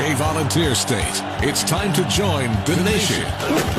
a volunteer state. It's time to join the nation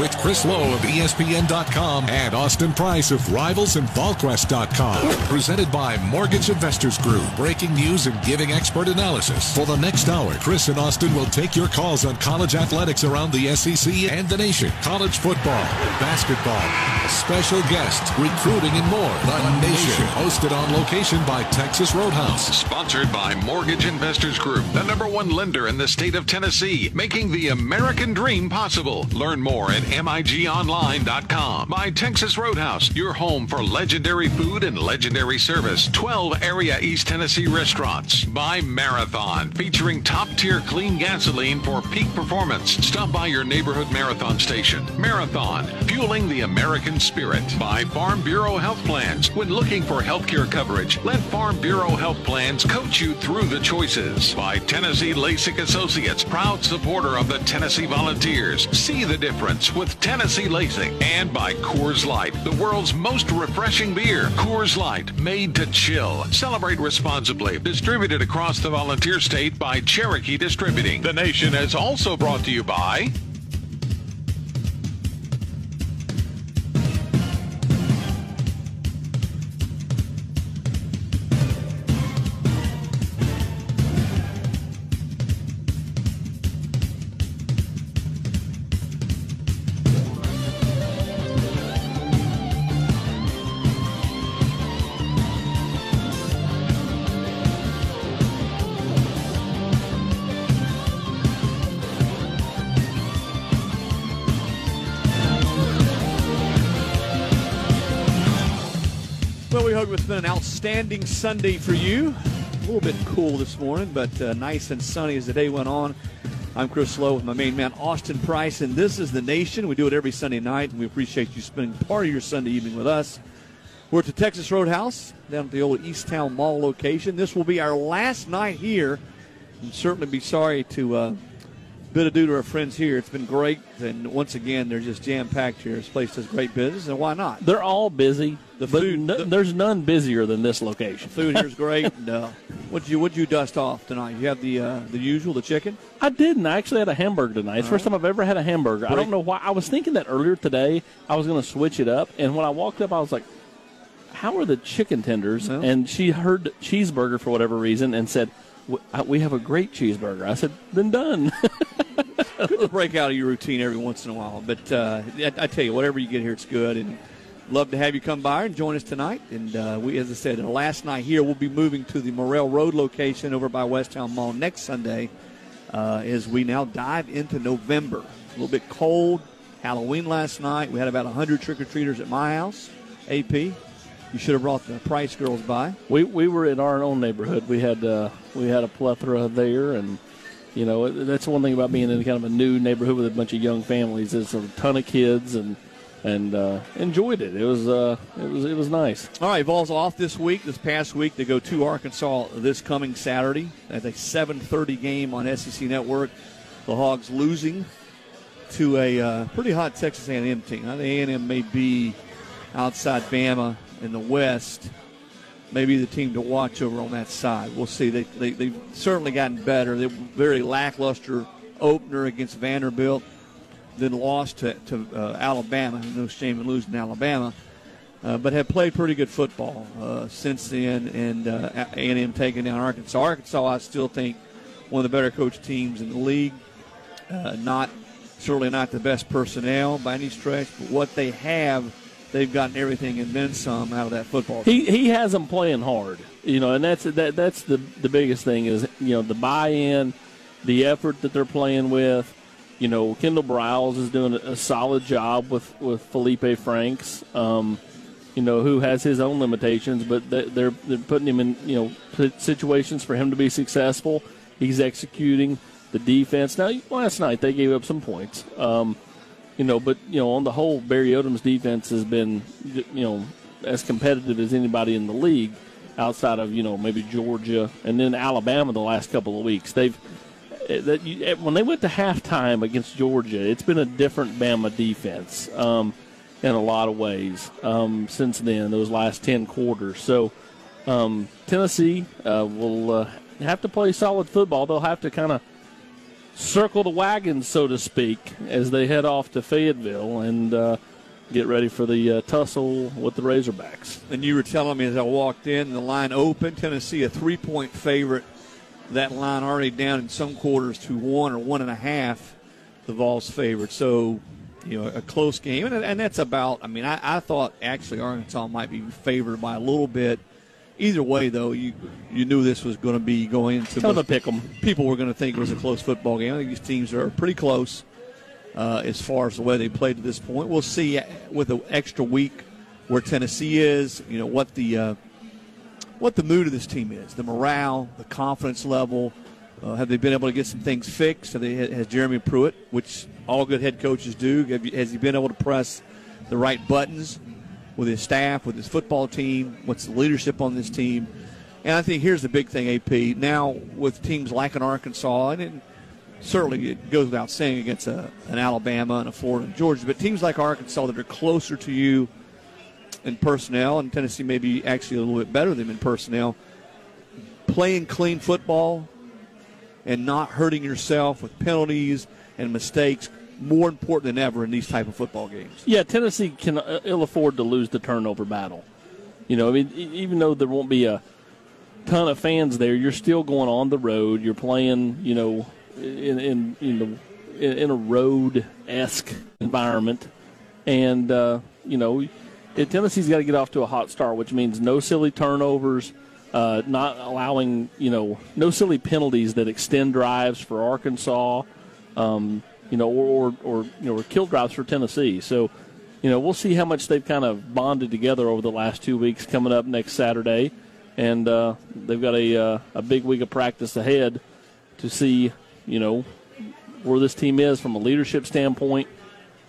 with Chris Lowe of ESPN.com and Austin Price of Rivals and VolQuest.com. Presented by Mortgage Investors Group. Breaking news and giving expert analysis. For the next hour, Chris and Austin will take your calls on college athletics around the SEC and the nation, college football, basketball, special guests, recruiting, and more. The Nation, hosted on location by Texas Roadhouse. Sponsored by Mortgage Investors Group, the number one lender in the state of Tennessee, making the American dream possible. Learn more at MIGOnline.com. By Texas Roadhouse, your home for legendary food and legendary service. 12 area East Tennessee restaurants. By Marathon, featuring top tier clean gasoline for peak performance. Stop by your neighborhood marathon station. Marathon, fueling the American spirit. By Farm Bureau Health Plans. When looking for healthcare coverage, let Farm Bureau Health Plans coach you through the choices. By Tennessee LASIK Associates, proud supporter of the Tennessee Volunteers. See the difference with Tennessee LASIK And by Coors Light, the world's most refreshing beer. Coors Light, made to chill. Celebrate responsibly. Distributed across the volunteer state by Cherokee Distributing. The Nation is also brought to you by hope it's been an outstanding Sunday for you. A little bit cool this morning, but uh, nice and sunny as the day went on. I'm Chris Lowe with my main man, Austin Price, and this is The Nation. We do it every Sunday night, and we appreciate you spending part of your Sunday evening with us. We're at the Texas Roadhouse down at the old Easttown Mall location. This will be our last night here. And certainly be sorry to uh, bid adieu to our friends here. It's been great, and once again, they're just jam packed here. This place does great business, and why not? They're all busy. The food- no- the- there's none busier than this location. Food here's great. And, uh, what'd you what'd you dust off tonight? You have the uh, the usual, the chicken. I didn't. I actually had a hamburger tonight. It's the first time I've ever had a hamburger. I don't know why. I was thinking that earlier today. I was going to switch it up, and when I walked up, I was like, "How are the chicken tenders?" And she heard cheeseburger for whatever reason and said, "W- uh, "We have a great cheeseburger." I said, "Then done." Good to break out of your routine every once in a while, but uh, I, I tell you, whatever you get here, it's good, and love to have you come by and join us tonight. And uh, we, as I said, last night here, we'll be moving to the Morrell Road location over by Westtown Mall next Sunday, uh, as we now dive into November. A little bit cold. Halloween last night. We had about 100 trick or treaters at my house. AP, you should have brought the Price girls by. we we were in our own neighborhood. We had uh, we had a plethora there, and you know it- that's one thing about being in kind of a new neighborhood with a bunch of young families. There's a ton of kids, and and uh, enjoyed it. It was uh, it was it was nice. All right, Vols off this week. This past week, they go to Arkansas this coming Saturday at a 7:30 game on SEC Network. The Hogs losing to a uh, pretty hot Texas A&M team. I think A&M may be outside Bama in the West. Maybe the team to watch over on that side. We'll see. They, they, they've certainly gotten better. They were very lackluster opener against Vanderbilt, then lost to, to uh, Alabama. No shame in losing Alabama uh, but have played pretty good football uh, since then, and uh, A&M taking down Arkansas. Arkansas, I still think one of the better coached teams in the league. Uh, not certainly not the best personnel by any stretch, but what they have, they've gotten everything and then some out of that football. team. He he has them playing hard, you know, and that's that that's the the biggest thing is you know the buy-in, the effort that they're playing with. You know, Kendall Briles is doing a solid job with with Felipe Franks. Um, you know, who has his own limitations, but they- they're they're putting him in you know situations for him to be successful. He's executing the defense. Now, last night they gave up some points, um, you know, but you know on the whole, Barry Odom's defense has been you know as competitive as anybody in the league, outside of you know maybe Georgia and then Alabama the last couple of weeks. They've eh, that you, eh, when they went to halftime against Georgia, it's been a different Bama defense um, in a lot of ways um, since then. Those last ten quarters. So um, Tennessee uh, will uh, have to play solid football. They'll have to kind of circle the wagons, so to speak, as they head off to Fayetteville and uh, get ready for the uh, tussle with the Razorbacks. And you were telling me as I walked in, the line open. Tennessee a three point favorite. That line already down in some quarters to one or one and a half. The Vols favorite. So, you know, a close game, and, and that's about. I mean, I, I thought actually Arkansas might be favored by a little bit. Either way, though, you you knew this was going to be going into. Tell them to pick them. People were going to think it was a close football game. I think these teams are pretty close uh, as far as the way they played to this point. We'll see with an extra week where Tennessee is. You know what the uh, what the mood of this team is, the morale, the confidence level. Uh, have they been able to get some things fixed? Have they, has Jeremy Pruitt, which all good head coaches do, has he been able to press the right buttons with his staff, with his football team? What's the leadership on this team? And I think here's the big thing, AP. Now with teams like an Arkansas, and it, certainly it goes without saying against a, an Alabama and a Florida and Georgia, but teams like Arkansas that are closer to you in personnel, and Tennessee may be actually a little bit better than in personnel, playing clean football and not hurting yourself with penalties and mistakes more important than ever in these type of football games. Yeah, Tennessee can uh, ill afford to lose the turnover battle. You know, I mean, even though there won't be a ton of fans there, you're still going on the road. You're playing, you know, in in in, a road esque environment, and uh, you know, Tennessee's got to get off to a hot start, which means no silly turnovers. Uh, not allowing, you know, no silly penalties that extend drives for Arkansas, um, you know, or, or, or, you know, or kill drives for Tennessee. So, you know, we'll see how much they've kind of bonded together over the last two weeks coming up next Saturday. And uh, they've got a, uh, a big week of practice ahead to see, you know, where this team is from a leadership standpoint,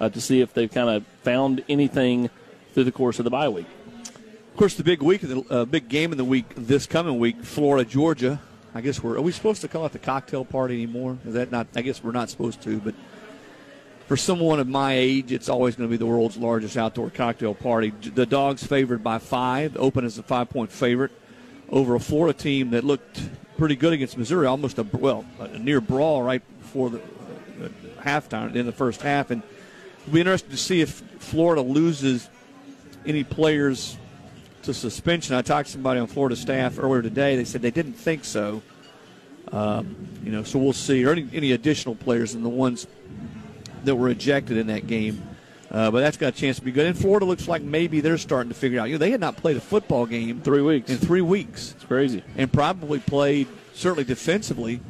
uh, to see if they've kind of found anything through the course of the bye week. Of course, the big week, the uh, big game in the week this coming week, Florida Georgia. I guess we're are we supposed to call it the cocktail party anymore? Is that not? I guess we're not supposed to, but for someone of my age, it's always going to be the world's largest outdoor cocktail party. The dogs favored by five, open as a five point favorite over a Florida team that looked pretty good against Missouri, almost a well a near brawl right before the uh, halftime in the first half, and it'll be interesting to see if Florida loses any players to suspension. I talked to somebody on Florida staff earlier today. They said they didn't think so. Um, you know, so we'll see. Or any, any, additional players than the ones that were ejected in that game. Uh, but that's got a chance to be good. And Florida looks like maybe they're starting to figure out. You know, they had not played a football game three weeks in three weeks. It's crazy, and probably played certainly defensively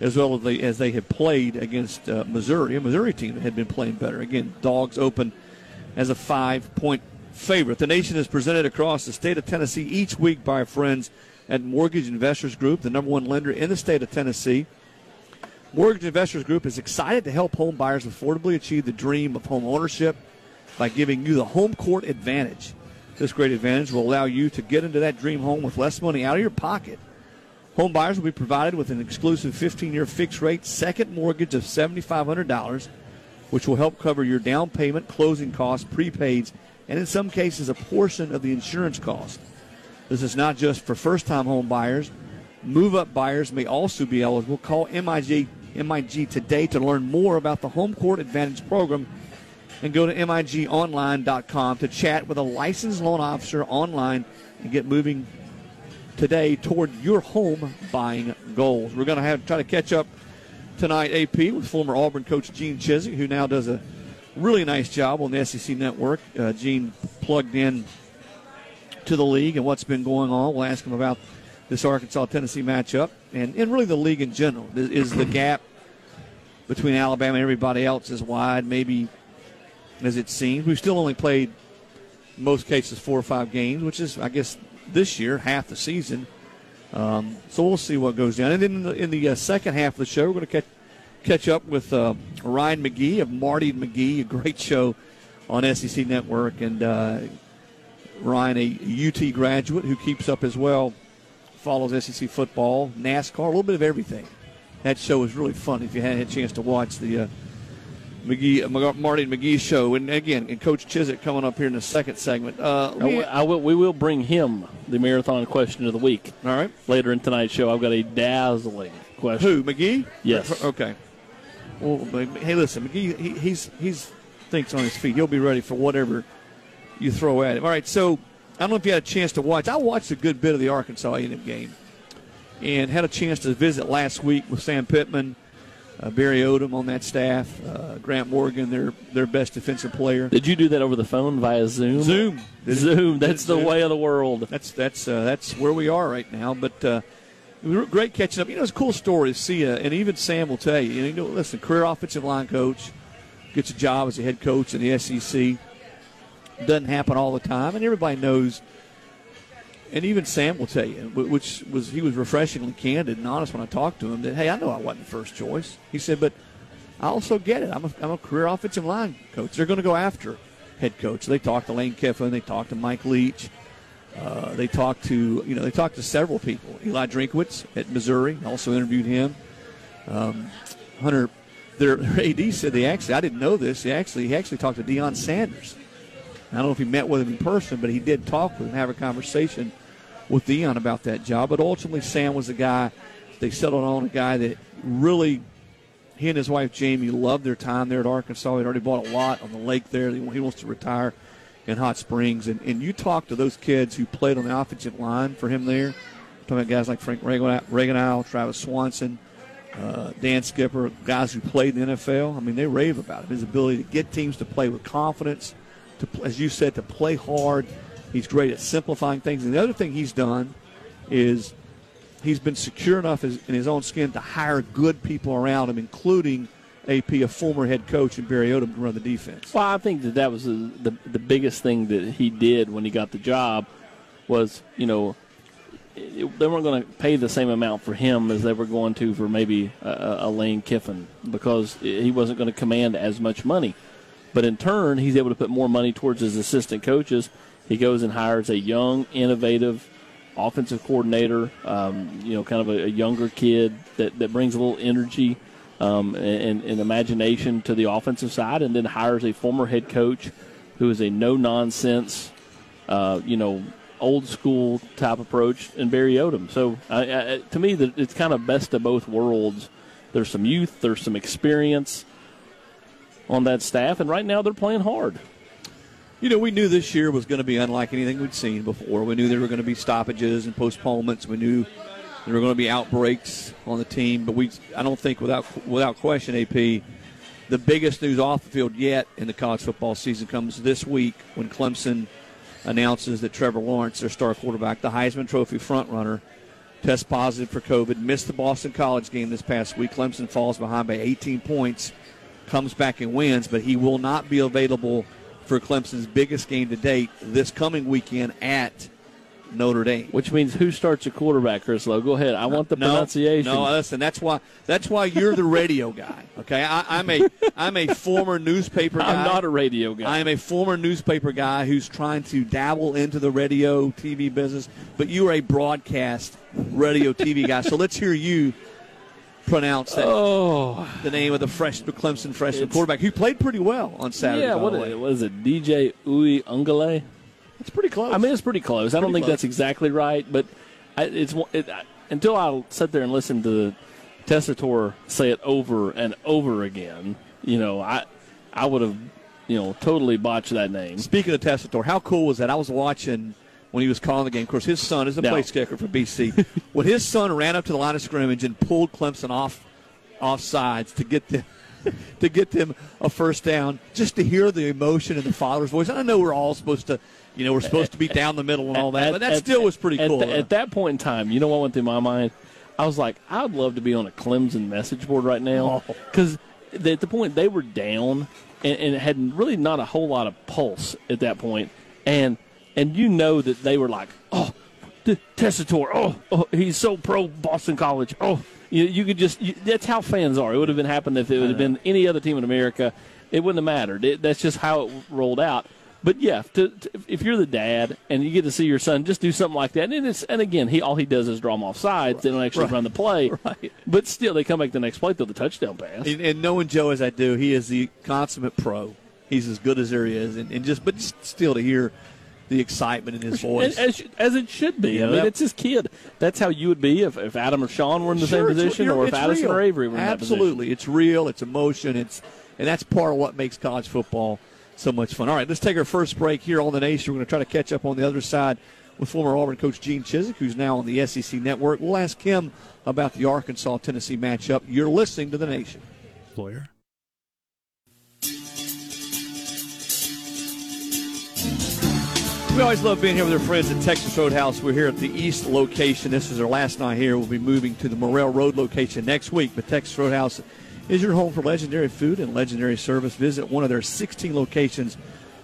as well as they as they had played against uh, Missouri. A Missouri team that had been playing better. Again, dogs open as a five point favorite. The nation is presented across the state of Tennessee each week by our friends at Mortgage Investors Group, the number one lender in the state of Tennessee. Mortgage Investors Group is excited to help home buyers affordably achieve the dream of home ownership by giving you the home court advantage. This great advantage will allow you to get into that dream home with less money out of your pocket. Home buyers will be provided with an exclusive 15 year fixed rate second mortgage of $7,500, which will help cover your down payment, closing costs, prepaids, and in some cases, a portion of the insurance cost. This is not just for first time home buyers. Move up buyers may also be eligible. Call MIG, MIG today to learn more about the Home Court Advantage program and go to MIGOnline.com to chat with a licensed loan officer online and get moving today toward your home buying goals. We're going to have try to catch up tonight, AP, with former Auburn coach Gene Chizik, who now does a really nice job on the SEC network. Uh, Gene plugged in to the league and what's been going on. We'll ask him about this Arkansas Tennessee matchup and, and really the league in general. Is, is the gap between Alabama and everybody else as wide, maybe as it seems? We've still only played, most cases, four or five games, which is, I guess, this year, half the season. Um, so we'll see what goes down. And then in the, in the uh, second half of the show, we're going to catch catch up with uh, Ryan McGee of Marty McGee, a great show on SEC Network, and uh, Ryan, a UT graduate who keeps up as well, follows SEC football, NASCAR, a little bit of everything. That show was really fun if you hadn't had a chance to watch the uh, McGee, uh, Marty and McGee show. And again, and Coach Chizik coming up here in the second segment. Uh, we, I will, we will bring him the marathon question of the week. All right. Later in tonight's show, I've got a dazzling question. Who, McGee? Yes. Okay. Well, hey, listen, McGee, he, he's he's thinks on his feet. He'll be ready for whatever you throw at him. All right, so I don't know if you had a chance to watch. I watched a good bit of the Arkansas A&M game, and had a chance to visit last week with Sam Pittman, uh, Barry Odom on that staff, uh, Grant Morgan, their their best defensive player. Did you do that over the phone via Zoom? Zoom, Zoom. That's the Zoom. way of the world. That's that's uh, that's where we are right now. But uh, great catching up. You know, it's a cool story to see. Uh, and even Sam will tell you. You know, listen, career offensive line coach gets a job as a head coach in the SEC. Doesn't happen all the time, and everybody knows. And even Sam will tell you, which was he was refreshingly candid and honest when I talked to him that hey, I know I wasn't the first choice. He said, but I also get it. I'm a, I'm a career offensive line coach. They're going to go after head coach. They talked to Lane Kiffin. They talked to Mike Leach. Uh, they talked to you know they talked to several people. Eli Drinkwitz at Missouri also interviewed him. Um, Hunter, their, their AD said they actually I didn't know this. He actually he actually talked to Deion Sanders. I don't know if he met with him in person, but he did talk with him, have a conversation with Deion about that job. But ultimately, Sam was the guy. They settled on a guy that really he and his wife Jamie loved their time there at Arkansas. He'd already bought a lot on the lake there. He wants to retire in Hot Springs. And, and you talk to those kids who played on the offensive line for him there. Talking about guys like Frank Ragnow, Travis Swanson, uh, Dan Skipper, guys who played in the NFL. I mean, they rave about him. His ability to get teams to play with confidence, to as you said, to play hard. He's great at simplifying things. And the other thing he's done is he's been secure enough in his own skin to hire good people around him, including AP, a former head coach, and Barry Odom to run the defense. Well, I think that that was the, the the biggest thing that he did when he got the job was you know it, they weren't going to pay the same amount for him as they were going to for maybe a, a Lane Kiffin because he wasn't going to command as much money. But in turn, he's able to put more money towards his assistant coaches. He goes and hires a young, innovative offensive coordinator, um, you know, kind of a, a, younger kid that, that brings a little energy um, and, and imagination to the offensive side, and then hires a former head coach who is a no nonsense, uh, you know, old school type approach, and Barry Odom. So uh, to me, it's kind of best of both worlds. There's some youth, there's some experience on that staff, and right now they're playing hard. You know, we knew this year was going to be unlike anything we'd seen before. We knew there were going to be stoppages and postponements. We knew there were going to be outbreaks on the team, but we I don't think without without question, AP, the biggest news off the field yet in the college football season comes this week when Clemson announces that Trevor Lawrence, their star quarterback, the Heisman Trophy frontrunner, tests positive for COVID, missed the Boston College game this past week. Clemson falls behind by 18 points, comes back and wins, but he will not be available for Clemson's biggest game to date this coming weekend at Notre Dame. Which means who starts a quarterback, Chris Lowe? Go ahead. I want the no, pronunciation. No, listen. That's why. That's why you're the radio guy. Okay, I, am a I'm a former newspaper guy. I'm not a radio guy. I am a former newspaper guy who's trying to dabble into the radio TV business. But you are a broadcast radio TV guy. So let's hear you pronounce that. Oh, the name of the fresh Clemson freshman quarterback who played pretty well on Saturday. Yeah, what, is, what is it? DJ Uiagalelei. It's pretty close. I mean, it's pretty close. It's I don't pretty think close. that's exactly right, but I, it's it, I, until I sit there and listen to Tessitore say it over and over again. You know, I I would have you know totally botched that name. Speaking of Tessitore, how cool was that? I was watching when he was calling the game. Of course, his son is a No. place kicker for BC. when his son ran up to the line of scrimmage and pulled Clemson off off sides to get them to get them a first down, just to hear the emotion in the father's voice. And I know we're all supposed to, you know, we're supposed to be down the middle and all that, At- but that at- still was pretty at cool. at that point in time, you know what went through my mind? I was like, I'd love to be on a Clemson message board right now Oh. because at the point they were down and, and had really not a whole lot of pulse at that point, and and you know that they were like, oh, T- Tessitore, oh, oh, he's so pro Boston College, oh, you, you could just you, that's how fans are. It would have been happened if it would have been any other team in America. It wouldn't have mattered. It, that's just how it rolled out. But yeah, to, to, if you're the dad and you get to see your son just do something like that, and it's and again, he all he does is draw them off sides. They don't actually Right. run the play. Right. But still, they come back the next play through the touchdown pass. and, and knowing Joe as I do, he is the consummate pro. He's as good as there is, and, and just but just still to hear the excitement in his voice. As, as, it should be. Yeah, I mean, that, it's his kid. That's how you would be if, if Adam or Sean were in the sure, same position, or if Addison real. or Avery were in the same position. Absolutely, it's real. It's emotion. It's and that's part of what makes college football so much fun. All right, let's take our first break here on the nation. We're going to try to catch up on the other side with former Auburn coach Gene Chizik, who's now on the SEC network. We'll ask him about the Arkansas Tennessee matchup. You're listening to the nation. Lawyer. We always love being here with our friends at Texas Roadhouse. We're here at the East location. This is our last night here. We'll be moving to the Morrell Road location next week. But Texas Roadhouse is your home for legendary food and legendary service. Visit one of their 16 locations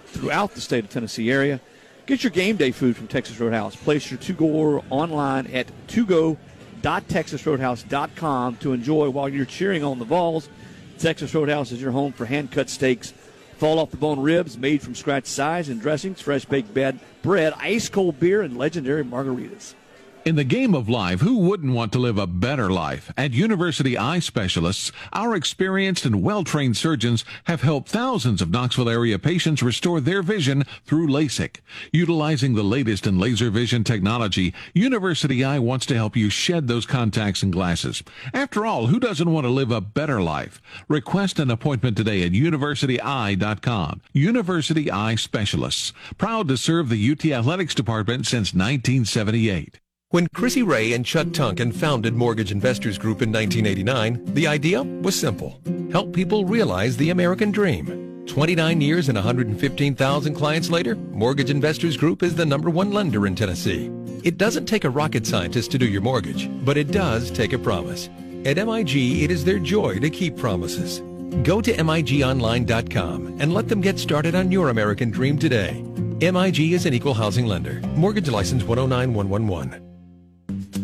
throughout the state of Tennessee area. Get your game day food from Texas Roadhouse. Place your to-go online at togo.texasroadhouse.com to enjoy while you're cheering on the Vols. Texas Roadhouse is your home for hand-cut steaks Fall off the bone ribs made from scratch sides and dressings, fresh baked bed, bread, ice cold beer, and legendary margaritas. In the game of life, who wouldn't want to live a better life? At University Eye Specialists, our experienced and well-trained surgeons have helped thousands of Knoxville area patients restore their vision through LASIK. Utilizing the latest in laser vision technology, University Eye wants to help you shed those contacts and glasses. After all, who doesn't want to live a better life? Request an appointment today at universityeye.com. University Eye Specialists, proud to serve the UT Athletics Department since 1978. When Chrissy Ray and Chuck Tunkin founded Mortgage Investors Group in 1989, the idea was simple. Help people realize the American dream. 29 years and 115,000 clients later, Mortgage Investors Group is the number one lender in Tennessee. It doesn't take a rocket scientist to do your mortgage, but it does take a promise. At MIG, it is their joy to keep promises. Go to MIGOnline.com and let them get started on your American dream today. MIG is an equal housing lender. Mortgage license 109111.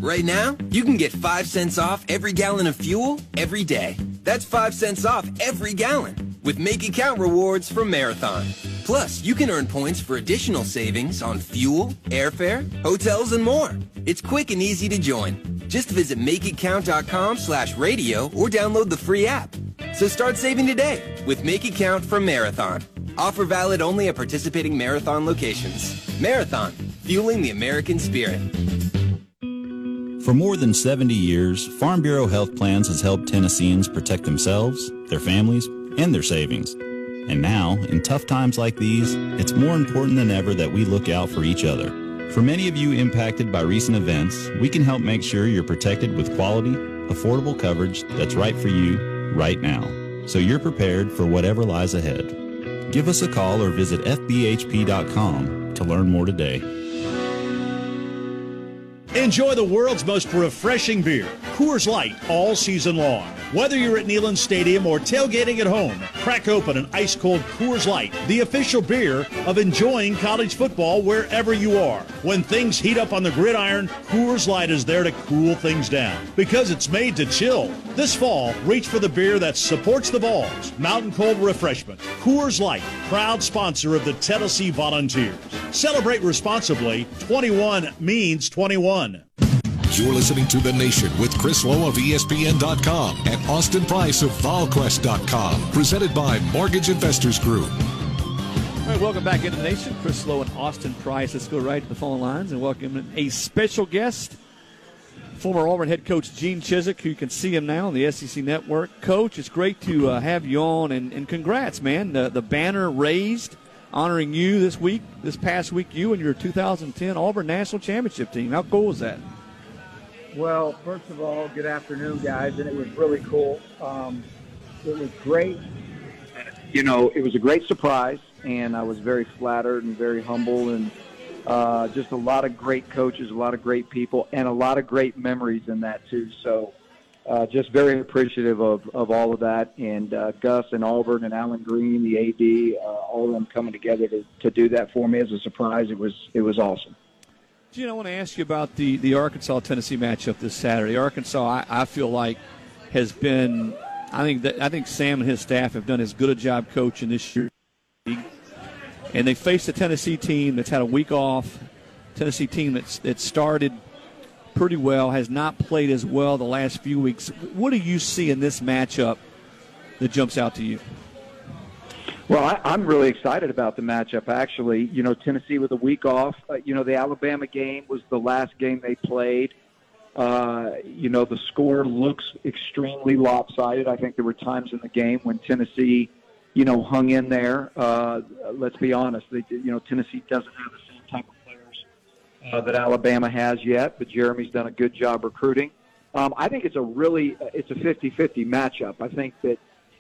Right now, you can get 5 cents off every gallon of fuel every day. That's 5 cents off every gallon with Make It Count rewards from Marathon. Plus, you can earn points for additional savings on fuel, airfare, hotels, and more. It's quick and easy to join. Just visit makeitcount.com slash radio or download the free app. So start saving today with Make It Count from Marathon. Offer valid only at participating Marathon locations. Marathon, fueling the American spirit. For more than 70 years, Farm Bureau Health Plans has helped Tennesseans protect themselves, their families, and their savings. And now, in tough times like these, it's more important than ever that we look out for each other. For many of you impacted by recent events, we can help make sure you're protected with quality, affordable coverage that's right for you right now, so you're prepared for whatever lies ahead. Give us a call or visit fbhp.com to learn more today. Enjoy the world's most refreshing beer, Coors Light, all season long. Whether you're at Neyland Stadium or tailgating at home, crack open an ice cold Coors Light, the official beer of enjoying college football wherever you are. When things heat up on the gridiron, Coors Light is there to cool things down because it's made to chill. This fall, reach for the beer that supports the Vols. Mountain Cold Refreshment. Coors Light, proud sponsor of the Tennessee Volunteers. Celebrate responsibly. 21 means 21. You're listening to The Nation with Chris Lowe of ESPN.com and Austin Price of VolQuest.com. Presented by Mortgage Investors Group. All right, welcome back into the nation. Chris Lowe and Austin Price. Let's go right to the phone lines and welcome a special guest, former Auburn head coach Gene Chizik, who you can see him now on the SEC Network. Coach, it's great to uh, have you on, and, and congrats, man. The, the banner raised honoring you this week, this past week, you and your 2010 Auburn National Championship team. How cool was that? Well, first of all, good afternoon, guys, and it was really cool. Um, it was great. You know, it was a great surprise, and I was very flattered and very humble, and uh, just a lot of great coaches, a lot of great people, and a lot of great memories in that too. So, uh, just very appreciative of, of all of that, and uh, Gus and Auburn and Allen Greene, the AD, uh, all of them coming together to, to do that for me as a surprise. It was it was awesome. Gene, I want to ask you about the, the Arkansas Tennessee matchup this Saturday. Arkansas, I, I feel like, has been. I think that I think Sam and his staff have done as good a job coaching this year. And they faced a Tennessee team that's had a week off. Tennessee team that's that started pretty well, has not played as well the last few weeks. What do you see in this matchup that jumps out to you? Well, I, I'm really excited about the matchup. Actually, you know, Tennessee with a week off. Uh, you know, the Alabama game was the last game they played. Uh, you know, the score looks extremely lopsided. I think there were times in the game when Tennessee, you know, hung in there. Uh, let's be honest. They, you know, Tennessee doesn't have the same type of players uh, that Alabama has yet, but Jeremy's done a good job recruiting. Um, I think it's a really it's a 50-50 matchup. I think that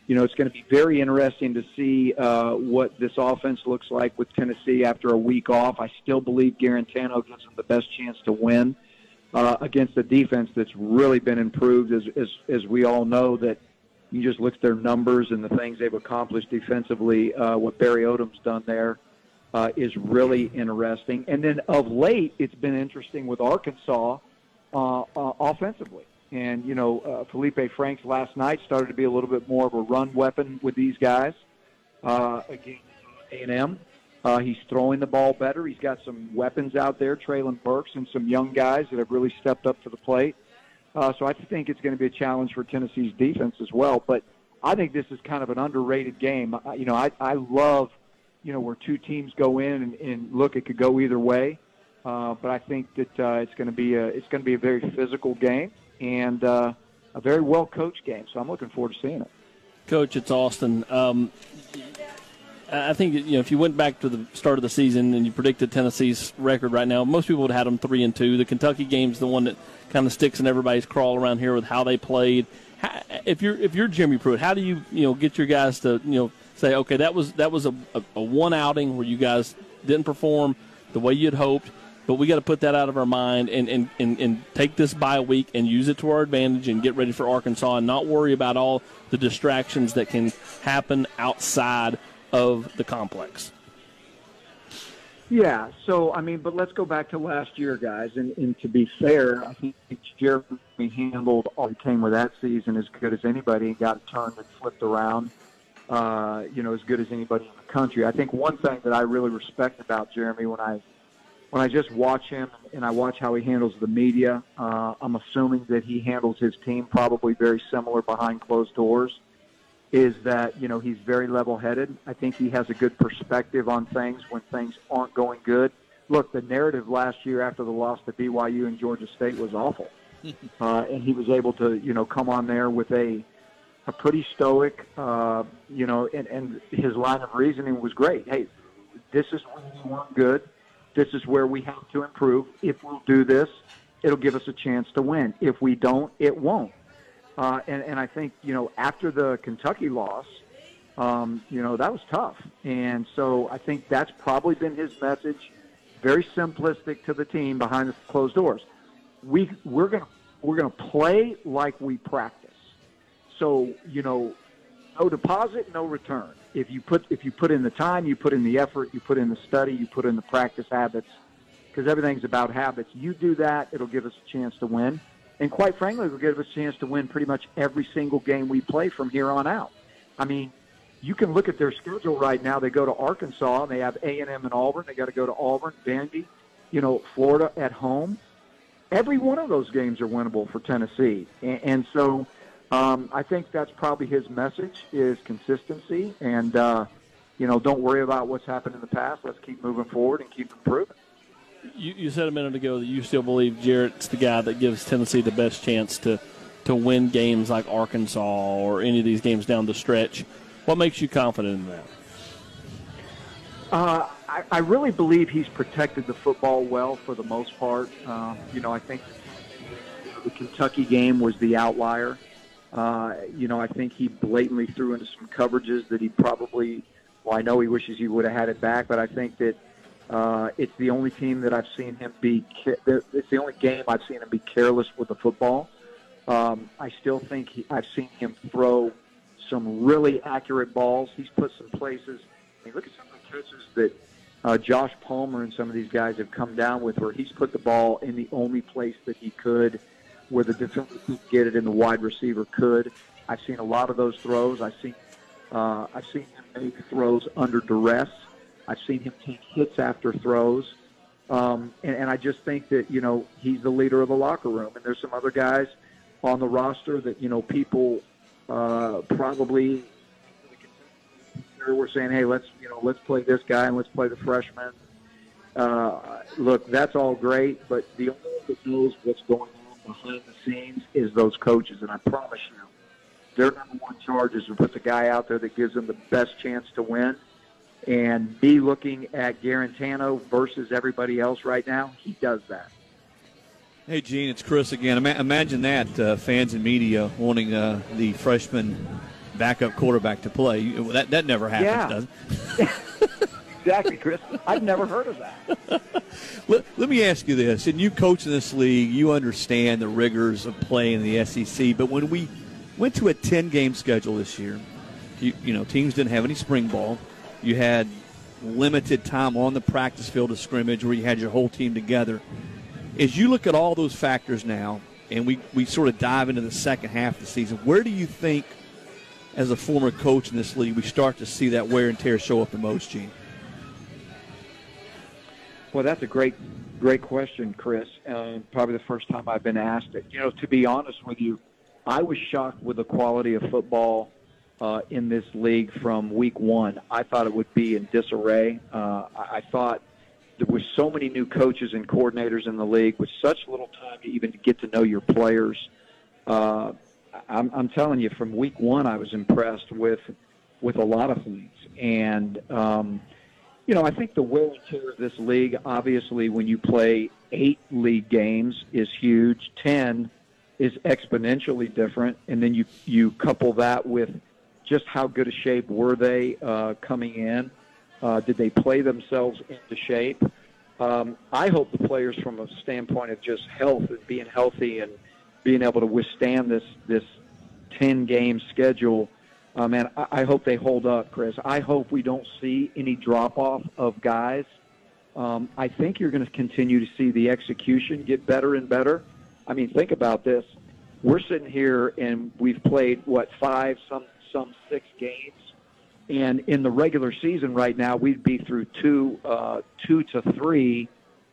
you know it's going to be very interesting to see uh, what this offense looks like with Tennessee after a week off. I still believe Guarantano gives them the best chance to win uh, against a defense that's really been improved, as, as as we all know that. You just look at their numbers and the things they've accomplished defensively. Uh, what Barry Odom's done there uh, is really interesting. And then of late, it's been interesting with Arkansas uh, uh, offensively. And you know, uh, Felipe Franks last night started to be a little bit more of a run weapon with these guys uh, against A&M. Uh, he's throwing the ball better. He's got some weapons out there, Treylon Burks, and some young guys that have really stepped up to the plate. Uh, so I think it's going to be a challenge for Tennessee's defense as well. But I think this is kind of an underrated game. Uh, you know, I, I love, you know, where two teams go in and, and look, it could go either way. Uh, but I think that uh, it's going to be a it's going to be a very physical game and uh, a very well coached game. So I'm looking forward to seeing it. Coach, it's Austin. Um, I think you know if you went back to the start of the season and you predicted Tennessee's record right now, most people would have had them three and two. The Kentucky game's the one that kind of sticks in everybody's crawl around here with how they played. How, if you're if you're Jimmy Pruitt, how do you you know get your guys to you know say okay that was that was a, a, a one outing where you guys didn't perform the way you'd hoped but we got to put that out of our mind and, and, and, and take this bye week and use it to our advantage and get ready for Arkansas and not worry about all the distractions that can happen outside of the complex. Yeah, so I mean, but let's go back to last year, guys. And, and to be fair, I think Jeremy handled all he came with that season as good as anybody and got turned and flipped around, uh, you know, as good as anybody in the country. I think one thing that I really respect about Jeremy when I when I just watch him and I watch how he handles the media, uh, I'm assuming that he handles his team probably very similar behind closed doors. Is that you know he's very level-headed. I think he has a good perspective on things when things aren't going good. Look, the narrative last year after the loss to BYU and Georgia State was awful, uh, and he was able to you know come on there with a a pretty stoic, uh, you know, and, and his line of reasoning was great. Hey, this is when we weren't good this is where we have to improve. If we'll do this, it'll give us a chance to win. If we don't, it won't. Uh, and, and I think, you know, after the Kentucky loss, um, you know, that was tough. And so I think that's probably been his message, very simplistic to the team behind the closed doors. We, we're going to we're going to play like we practice. So, you know, no deposit, no return. If you put if you put in the time, you put in the effort, you put in the study, you put in the practice habits, because everything's about habits. You do that, it'll give us a chance to win. And quite frankly, it'll give us a chance to win pretty much every single game we play from here on out. I mean, you can look at their schedule right now. They go to Arkansas, and they have A and M and Auburn. They got to go to Auburn, Vandy, you know, Florida at home. Every one of those games are winnable for Tennessee, and, and so um, I think that's probably his message is consistency and, uh, you know, don't worry about what's happened in the past. Let's keep moving forward and keep improving. You, you said a minute ago that you still believe Jarrett's the guy that gives Tennessee the best chance to, to win games like Arkansas or any of these games down the stretch. What makes you confident in that? Uh, I, I really believe he's protected the football well for the most part. Uh, you know, I think the Kentucky game was the outlier. Uh, you know, I think he blatantly threw into some coverages that he probably, well, I know he wishes he would have had it back, but I think that uh, it's the only team that I've seen him be, it's the only game I've seen him be careless with the football. Um, I still think he, I've seen him throw some really accurate balls. He's put some places. I mean, look at some of the catches that uh, Josh Palmer and some of these guys have come down with, where he's put the ball in the only place that he could where the defender could get it and the wide receiver could. I've seen a lot of those throws. I've seen uh, I've seen him make throws under duress. I've seen him take hits after throws. Um, and, and I just think that, you know, he's the leader of the locker room. And there's some other guys on the roster that, you know, people uh, probably we're saying, hey, let's you know let's play this guy and let's play the freshman. Uh, look, that's all great, but the only one that knows what's going behind the scenes is those coaches, and I promise you, their number one charge is to put the guy out there that gives them the best chance to win. And me looking at Guarantano versus everybody else right now, he does that. Hey, Gene, it's Chris again. Ima- imagine that uh, fans and media wanting uh, the freshman backup quarterback to play. That that never happens, Yeah. exactly, Chris. I've never heard of that. Let, let me ask you this: and you coach in this league, you understand the rigors of playing the SEC. But when we went to a ten-game schedule this year, you, you know teams didn't have any spring ball. You had limited time on the practice field of scrimmage where you had your whole team together. As you look at all those factors now, and we, we sort of dive into the second half of the season, where do you think, as a former coach in this league, we start to see that wear and tear show up the most, Gene? Well, that's a great, great question, Chris. Uh, probably the first time I've been asked it. You know, to be honest with you, I was shocked with the quality of football uh, in this league from week one. I thought it would be in disarray. Uh, I, I thought there was so many new coaches and coordinators in the league with such little time to even get to know your players. Uh, I'm, I'm telling you, from week one, I was impressed with with a lot of things, and um, you know, I think the wear and tear of this league, obviously, when you play eight league games, is huge. Ten is exponentially different, and then you you couple that with just how good a shape were they uh, coming in? Uh, did they play themselves into shape? Um, I hope the players, from a standpoint of just health and being healthy and being able to withstand this this ten game schedule, uh, man, I, I hope they hold up, Chris. I hope we don't see any drop off of guys. Um, I think you're going to continue to see the execution get better and better. I mean, think about this. We're sitting here and we've played what five, some some six games, and in the regular season right now we'd be through two, uh, two to three,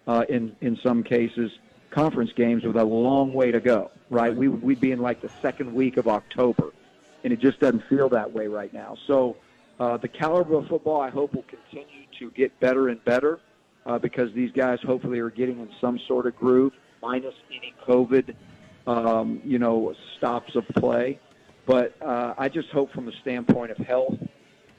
uh, in in some cases, conference games with a long way to go. Right? We we'd be in like the second week of October, and it just doesn't feel that way right now. So. Uh, the caliber of football, I hope, will continue to get better and better uh, because these guys hopefully are getting in some sort of groove, minus any COVID, um, you know, stops of play. But uh, I just hope, from a standpoint of health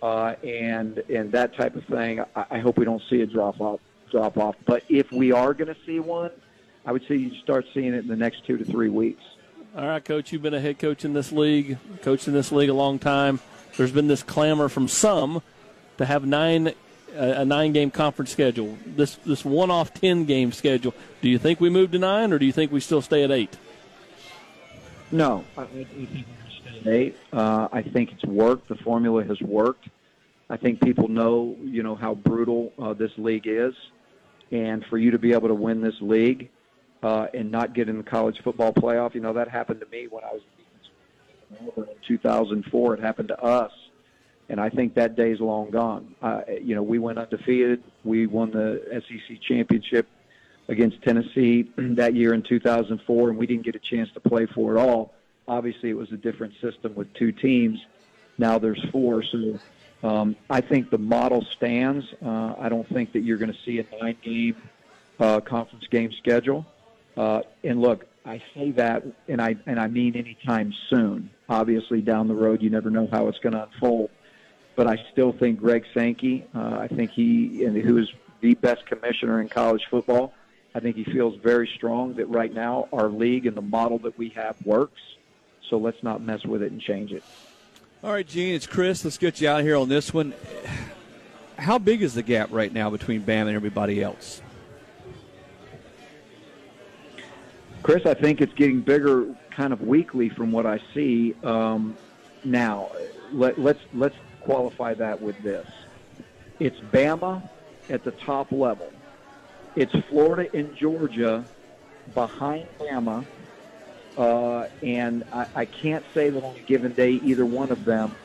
uh, and and that type of thing, I, I hope we don't see a drop off. Drop off. But if we are going to see one, I would say you start seeing it in the next two to three weeks. All right, coach, you've been a head coach in this league, coached in this league a long time. There's been this clamor from some to have nine a nine game conference schedule. This this one off ten game schedule. Do you think we move to nine, or do you think we still stay at eight? No, I, think eight. Uh, I think it's worked. The formula has worked. I think people know, you know, how brutal uh, this league is, and for you to be able to win this league uh, and not get in the college football playoff, you know, that happened to me when I was in 2004. It happened to us, and I think that day's long gone. Uh, you know, we went undefeated. We won the SEC championship against Tennessee that year in 2004, and we didn't get a chance to play for it all. Obviously, it was a different system with two teams. Now there's four, so um, I think the model stands. Uh, I don't think that you're going to see a nine-game uh, conference game schedule. Uh, and look, I say that, and I and I mean anytime soon. Obviously, down the road, you never know how it's going to unfold. But I still think Greg Sankey. Uh, I think he, and who is the best commissioner in college football. I think he feels very strong that right now our league and the model that we have works. So let's not mess with it and change it. All right, Gene, it's Chris. Let's get you out of here on this one. How big is the gap right now between Bam and everybody else? Chris, I think it's getting bigger kind of weekly from what I see. Um, now, let, let's let's qualify that with this: it's Bama at the top level. It's Florida and Georgia behind Bama, uh, and I, I can't say that on a given day either one of them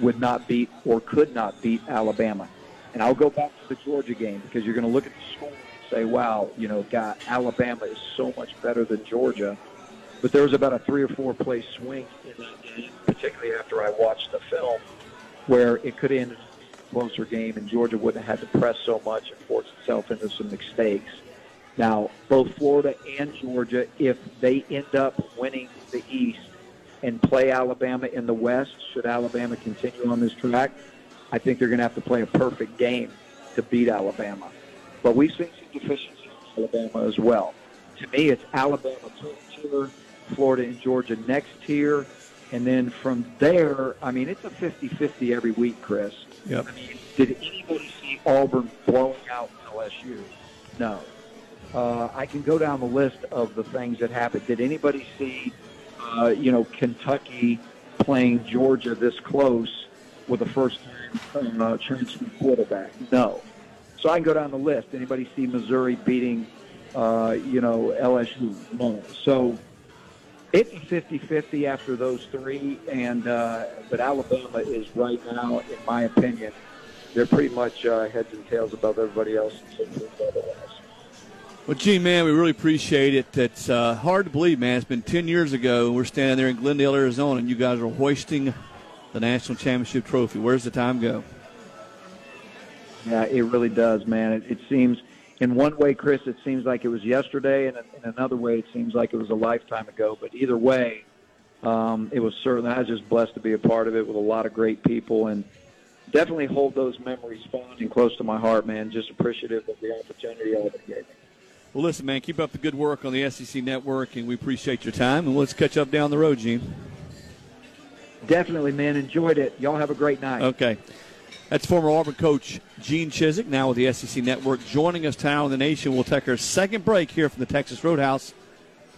would not beat or could not beat Alabama. And I'll go back to the Georgia game because you're going to look at the score say, "Wow, you know, God, Alabama is so much better than Georgia." But there was about a three or four play swing in that game, particularly after I watched the film, where it could ended a closer game, and Georgia wouldn't have had to press so much and force itself into some mistakes. Now, both Florida and Georgia, if they end up winning the East and play Alabama in the West, should Alabama continue on this track, I think they're going to have to play a perfect game to beat Alabama. But we've seen deficiencies in Alabama as well. To me, it's Alabama top tier, Florida and Georgia next tier, and then from there, I mean, it's a 50-50 every week, Chris. Yep. I mean, did anybody see Auburn blowing out LSU? No. Uh, I can go down the list of the things that happened. Did anybody see, uh, you know, Kentucky playing Georgia this close with a first-time uh, transfer quarterback? No. So I can go down the list. Anybody see Missouri beating, uh, you know, LSU? No. So it's 50-50 after those three, and uh, but Alabama is right now, in my opinion, they're pretty much uh, heads and tails above everybody else. Well, Gene, man, we really appreciate it. It's uh, hard to believe, man. It's been 10 years ago. We're standing there in Glendale, Arizona, and you guys are hoisting the national championship trophy. Where's the time go? Yeah, it really does, man. It, it seems, in one way, Chris, it seems like it was yesterday, and in another way, it seems like it was a lifetime ago. But either way, um, it was certainly. I was just blessed to be a part of it with a lot of great people, and definitely hold those memories fond and close to my heart, man. Just appreciative of the opportunity all that gave me. Well, listen, man, keep up the good work on the SEC network, and we appreciate your time. And let's catch up down the road, Gene. Definitely, man. Enjoyed it. Y'all have a great night. Okay. That's former Auburn coach Gene Chizik, now with the SEC Network, joining us now in the nation. We'll take our second break here from the Texas Roadhouse.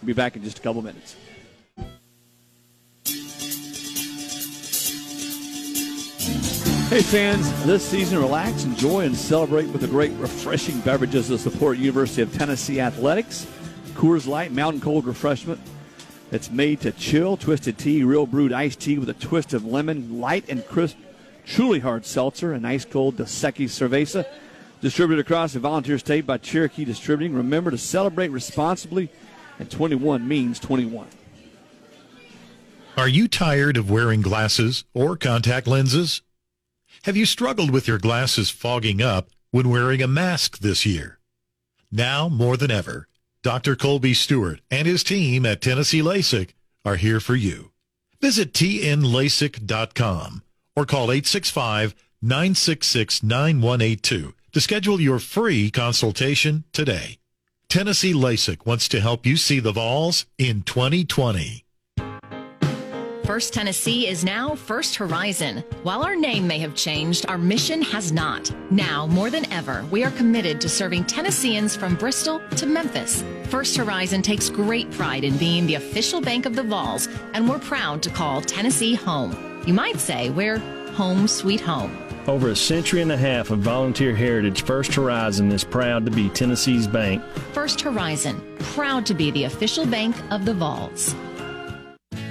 We'll be back in just a couple minutes. Hey fans, this season relax, enjoy, and celebrate with the great refreshing beverages that support University of Tennessee athletics. Coors Light Mountain Cold Refreshment It's made to chill. Twisted tea, real brewed iced tea with a twist of lemon, light and crisp, truly hard seltzer, and ice cold Dos Equis Cerveza. Distributed across the volunteer state by Cherokee Distributing. Remember to celebrate responsibly, and 21 means 21. Are you tired of wearing glasses or contact lenses? Have you struggled with your glasses fogging up when wearing a mask this year? Now more than ever, Dr. Colby Stewart and his team at Tennessee LASIK are here for you. Visit tnlasik.com or call 865-966-9182 to schedule your free consultation today. Tennessee LASIK wants to help you see the Vols in 2020. First Tennessee is now First Horizon. While our name may have changed, our mission has not. Now, more than ever, we are committed to serving Tennesseans from Bristol to Memphis. First Horizon takes great pride in being the official bank of the Vols, and we're proud to call Tennessee home. You might say we're home sweet home. Over a century and a half of volunteer heritage, First Horizon is proud to be Tennessee's bank. First Horizon, proud to be the official bank of the Vols.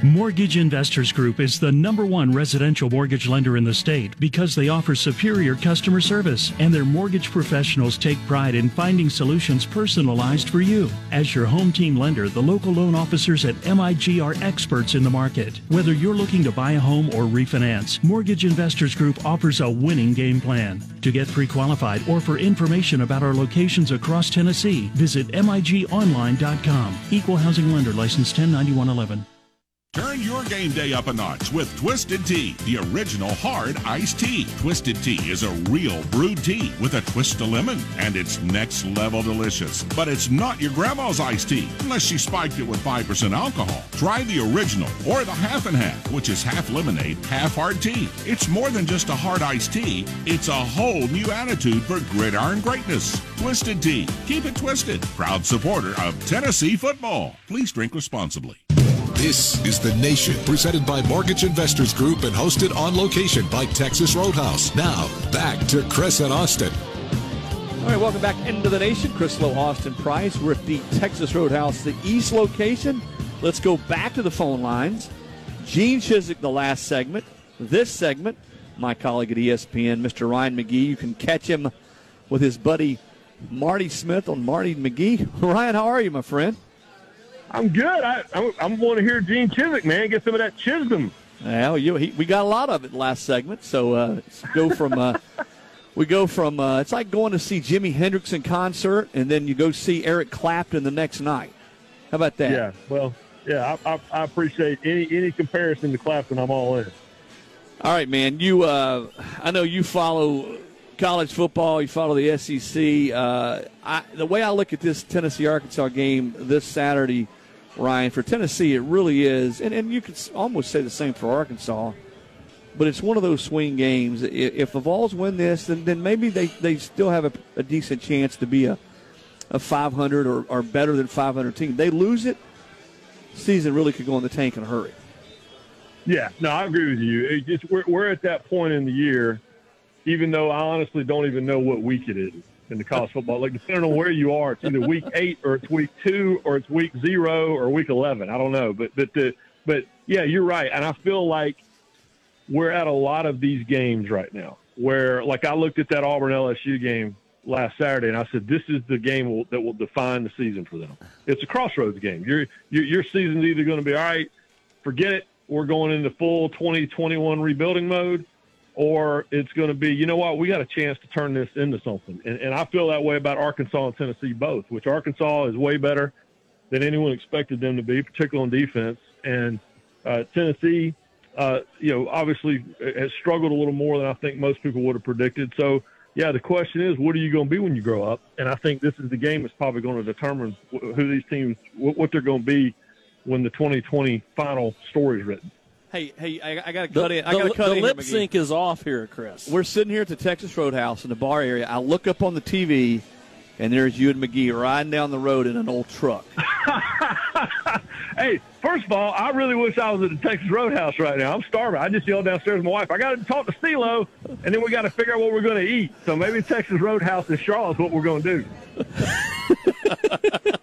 Mortgage Investors Group is the number one residential mortgage lender in the state because they offer superior customer service and their mortgage professionals take pride in finding solutions personalized for you. As your home team lender, the local loan officers at MIG are experts in the market. Whether you're looking to buy a home or refinance, Mortgage Investors Group offers a winning game plan. To get pre qualified or for information about our locations across Tennessee, visit MIGOnline.com. Equal Housing Lender License 109111. Turn your game day up a notch with Twisted Tea, the original hard iced tea. Twisted Tea is a real brewed tea with a twist of lemon, and it's next level delicious. But it's not your grandma's iced tea, unless she spiked it with 5% alcohol. Try the original, or the half and half, which is half lemonade, half hard tea. It's more than just a hard iced tea, it's a whole new attitude for gridiron greatness. Twisted Tea, keep it twisted. Proud supporter of Tennessee football. Please drink responsibly. This is The Nation, presented by Mortgage Investors Group and hosted on location by Texas Roadhouse. Now, back to Chris and Austin. All right, welcome back into the nation. Chris Low, Austin Price. We're at the Texas Roadhouse, the East location. Let's go back to the phone lines. Gene Chizik, the last segment. This segment, my colleague at ESPN, Mr. Ryan McGee. You can catch him with his buddy Marty Smith on Marty McGee. Ryan, how are you, my friend? I'm good. I, I, I want to hear Gene Chizik, man. Get some of that Chisholm. Well, you, he, we got a lot of it last segment, so uh, go from uh, we go from uh, it's like going to see Jimi Hendrix in concert, and then you go see Eric Clapton the next night. How about that? Yeah, well, yeah, I, I, I appreciate any any comparison to Clapton. I'm all in. All right, man. You, uh, I know you follow college football. You follow the SEC. Uh, I, the way I look at this Tennessee Arkansas game this Saturday, Ryan, for Tennessee, it really is, and, and you could almost say the same for Arkansas. But it's one of those swing games. If the Vols win this, then, then maybe they, they still have a, a decent chance to be a, a 500 or, or better than 500 team. They lose it, season really could go in the tank in a hurry. Yeah, no, I agree with you. It just we're, we're at that point in the year, even though I honestly don't even know what week it is in the college football. Like depending on where you are, it's either week eight or it's week two or it's week zero or week eleven. I don't know, but but the but yeah, you're right, and I feel like we're at a lot of these games right now where like I looked at that Auburn LSU game last Saturday, and I said, "This is the game that will define the season for them. It's a crossroads game. Your your, your season's either going to be all right, forget it, we're going into full 2021 rebuilding mode, or it's going to be, you know what, we got a chance to turn this into something. And, and I feel that way about Arkansas and Tennessee both, which Arkansas is way better than anyone expected them to be, particularly on defense. And uh, Tennessee, uh, you know, obviously has struggled a little more than I think most people would have predicted. So, yeah, the question is, what are you going to be when you grow up? And I think this is the game that's probably going to determine who these teams, what they're going to be when the 2020 final story is written. Hey, hey, I, I got to cut the, in. I got to cut it. the in. lip here, sync is off here, Chris. We're sitting here at the Texas Roadhouse in the bar area. I look up on the TV, and there's you and McGee riding down the road in an old truck. hey, first of all, I really wish I was at the Texas Roadhouse right now. I'm starving. I just yelled downstairs to my wife, I got to talk to CeeLo, and then we got to figure out what we're going to eat. So maybe Texas Roadhouse in Charlotte is what we're going to do.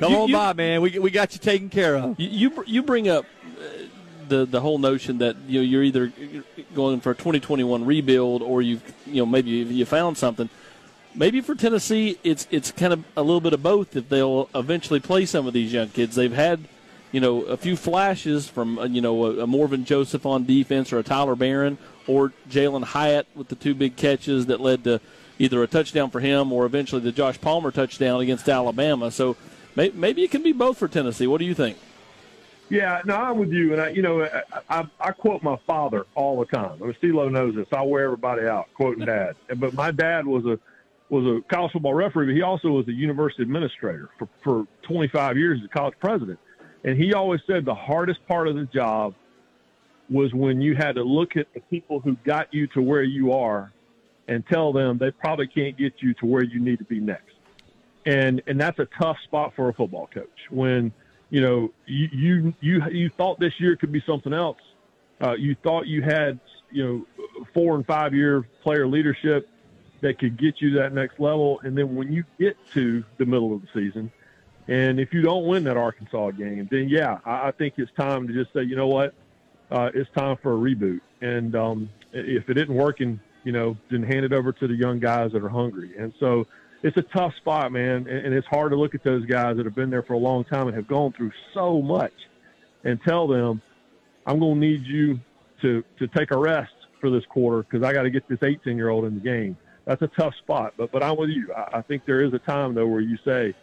Come You- on you- by, man. We, we got you taken care of. You you, you bring up the the whole notion that you know you're either going for a 2021 rebuild or you've you know maybe you found something. Maybe for Tennessee, it's it's kind of a little bit of both. If they'll eventually play some of these young kids, they've had you know a few flashes from uh, you know a, a Morvin Joseph on defense or a Tyler Baron or Jalin Hyatt with the two big catches that led to either a touchdown for him or eventually the Josh Palmer touchdown against Alabama. So may, maybe it can be both for Tennessee. What do you think? Yeah, no, I'm with you, and I, you know, I, I, I quote my father all the time. I mean, CeeLo knows this. I wear everybody out quoting dad. But my dad was a was a college football referee, but he also was a university administrator for for 25 years as a college president. And he always said the hardest part of the job was when you had to look at the people who got you to where you are and tell them they probably can't get you to where you need to be next. And and that's a tough spot for a football coach when you know you you you, you thought this year could be something else. Uh, you thought you had you know four and five year player leadership that could get you to that next level, and then when you get to the middle of the season, and if you don't win that Arkansas game, then yeah, I, I think it's time to just say, you know what, uh, it's time for a reboot. And um, if it isn't working, you know, then hand it over to the young guys that are hungry. And so it's a tough spot, man, and, it's hard to look at those guys that have been there for a long time and have gone through so much, and tell them, I'm going to need you to to take a rest for this quarter because I got to get this 18 year old in the game. That's a tough spot, but but I'm with you. I, I think there is a time though where you say,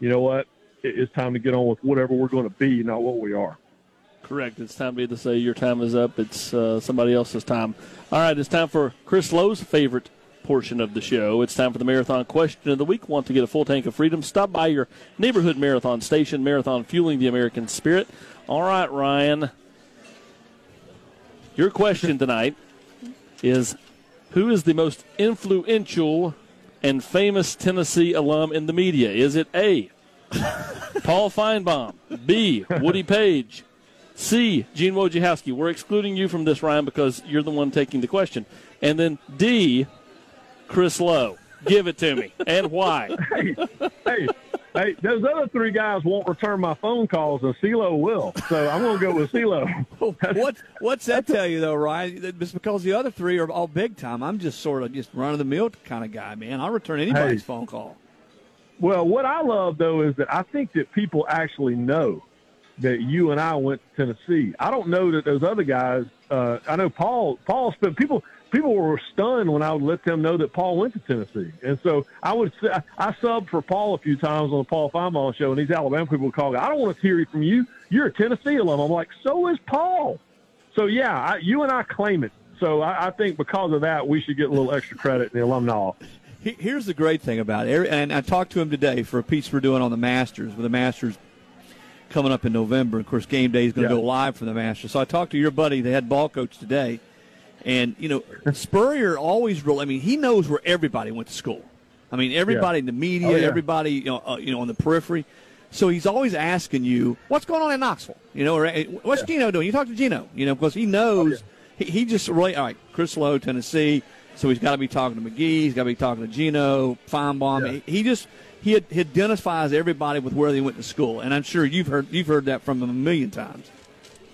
you know what, it, it's time to get on with whatever we're going to be, not what we are. Correct. It's time to say your time is up. It's uh, somebody else's time. All right, it's time for Chris Low's favorite portion of the show. It's time for the marathon question of the week. Want to get a full tank of freedom? Stop by your neighborhood marathon station. Marathon fueling the American spirit. All right, Ryan. Your question tonight is who is the most influential and famous Tennessee alum in the media? Is it A. Paul Finebaum, B. Woody Paige, C. Gene Wojciechowski. We're excluding you from this, Ryan, because you're the one taking the question. And then D. Chris Low. Give it to me. And why? hey, hey, hey, those other three guys won't return my phone calls, and CeeLo will. So I'm going to go with CeeLo. what What's that tell you though, Ryan? It's because the other three are all big time. I'm just sort of just run of the mill kind of guy, man. I'll return anybody's Hey. phone call. Well, what I love though is that I think that people actually know that you and I went to Tennessee. I don't know that those other guys. Uh, I know Paul. Paul spent people. People were stunned when I would let them know that Paul went to Tennessee, and so I would. I subbed for Paul a few times on the Paul Finebaum show, and these Alabama people would call me. I don't want to hear from you. You're a Tennessee alum. I'm like, so is Paul. So yeah, I, you and I claim it. So I, I think because of that, we should get a little extra credit in the alumni. Here's the great thing about it, and I talked to him today for a piece we're doing on the Masters, with the Masters coming up in November. Of course, game day is going to Yeah. go live for the Masters. So I talked to your buddy, the head ball coach today, and you know Spurrier always real. I mean, he knows where everybody went to school. I mean, everybody in the media, Oh, yeah. everybody you know, uh, you know, on the periphery. So he's always asking you, "What's going on in Knoxville?" You know, or "Hey, what's Gino doing? You talk to Gino, you know, because he knows. he, he just really all right. Chris Low, Tennessee. So he's got to be talking to McGee. He's got to be talking to Gino, Finebaum. He, he just he, had, he identifies everybody with where they went to school, and I'm sure you've heard you've heard that from him a million times.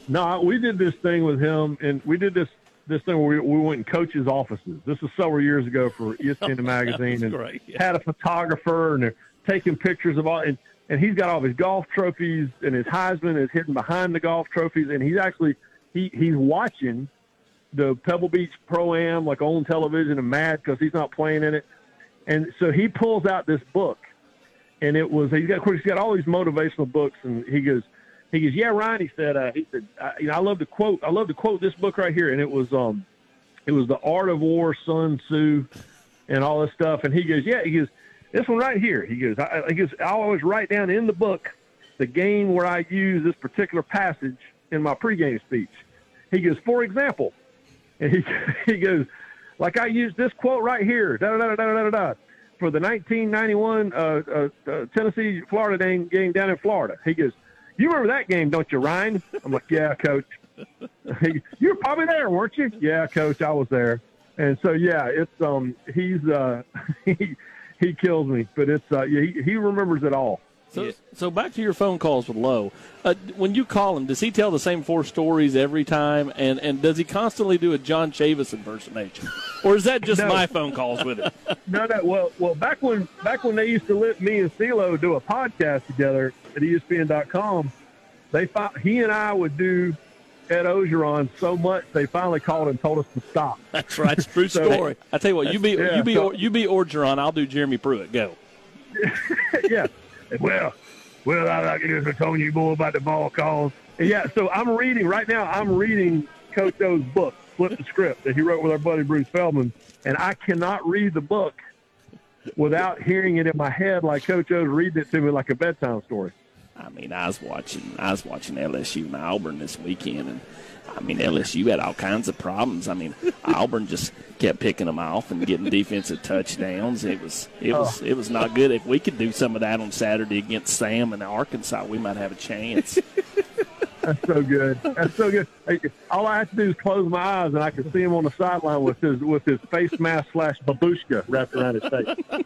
No, we did this thing with him, and we did this this thing where we, we went in coaches' offices. This was several years ago for ESPN magazine, and great, had a photographer, and they're taking pictures of all. And, and he's got all his golf trophies, and his Heisman is hidden behind the golf trophies, and he's actually he he's watching the Pebble Beach Pro Am like on television and mad because he's not playing in it. And so he pulls out this book, and it was he's got of course he's got all these motivational books, and he goes he goes yeah Ryan he said uh, he said I, you know I love to quote I love to quote this book right here, and it was um it was the Art of War Sun Tzu and all this stuff, and he goes yeah he goes this one right here he goes I, he goes I always write down in the book the game where I use this particular passage in my pregame speech. He goes for example. And he he goes, like I used this quote right here, da da da da da da for the 1991 uh, uh, uh, Tennessee Florida game down in Florida. He goes, you remember that game, don't you, Ryan? I'm like, yeah, coach. You were probably there, weren't you? Yeah, coach, I was there. And so yeah, it's um he's uh he he kills me, but it's uh yeah, he, he remembers it all. So, so back to your phone calls with Low. Uh, when you call him, does he tell the same four stories every time? And, and does he constantly do a John Chavis impersonation? Or is that just No. my phone calls with him? No, no. Well, well, back when back when they used to let me and CeeLo do a podcast together at ESPN.com, they fi- he and I would do Ed Orgeron so much they finally called and told us to stop. That's right. It's a true So- story. I tell you what, you be Yeah, you be so- you be Orgeron. I'll do Jeremy Pruitt. Go. yeah. Well, well, I like to telling you more about the ball calls. And yeah. So I'm reading right now. I'm reading Coach O's book, Flip the Script, that he wrote with our buddy Bruce Feldman, and I cannot read the book without hearing it in my head like Coach O's reading it to me like a bedtime story. I mean, I was watching I was watching LSU and Auburn this weekend, and I mean LSU had all kinds of problems. I mean, Auburn just kept picking them off and getting defensive touchdowns. It was it was oh. it was not good. If we could do some of that on Saturday against Sam and Arkansas, we might have a chance. That's so good. That's so good. All I have to do is close my eyes, and I can see him on the sideline with his with his face mask slash babushka wrapped around his face.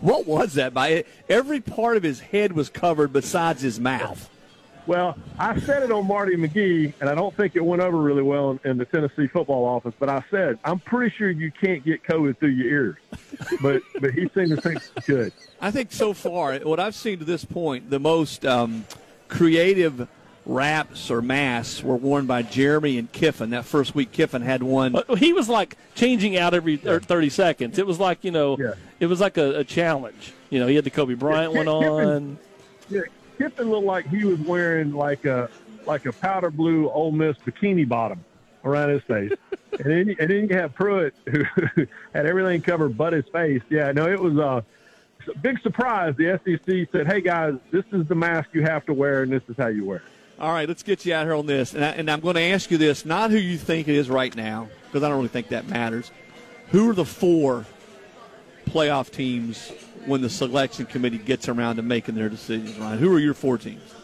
What was that? By every part of his head was covered besides his mouth. Well, I said it on Marty McGee, and I don't think it went over really well in, in the Tennessee football office. But I said I'm pretty sure you can't get COVID through your ears. But but he seemed to think he could. I think so far, what I've seen to this point, the most um, creative wraps or masks were worn by Jeremy and Kiffin. That first week, Kiffin had one. He was like changing out every er, 30 seconds. It was like, you know, it was like a, a challenge. You know, he had the Kobe Bryant one on. Yeah, Kiffin looked like he was wearing like a like a powder blue Ole Miss bikini bottom around his face, and then and then you have Pruitt who had everything covered but his face. Yeah, no, it was uh, a big surprise. The SEC said, "Hey guys, this is the mask you have to wear, and this is how you wear." it." All right, let's get you out here on this. And, I, and I'm going to ask you this, not who you think it is right now, because I don't really think that matters. Who are the four playoff teams when the selection committee gets around to making their decisions, Ryan? Who are your four teams?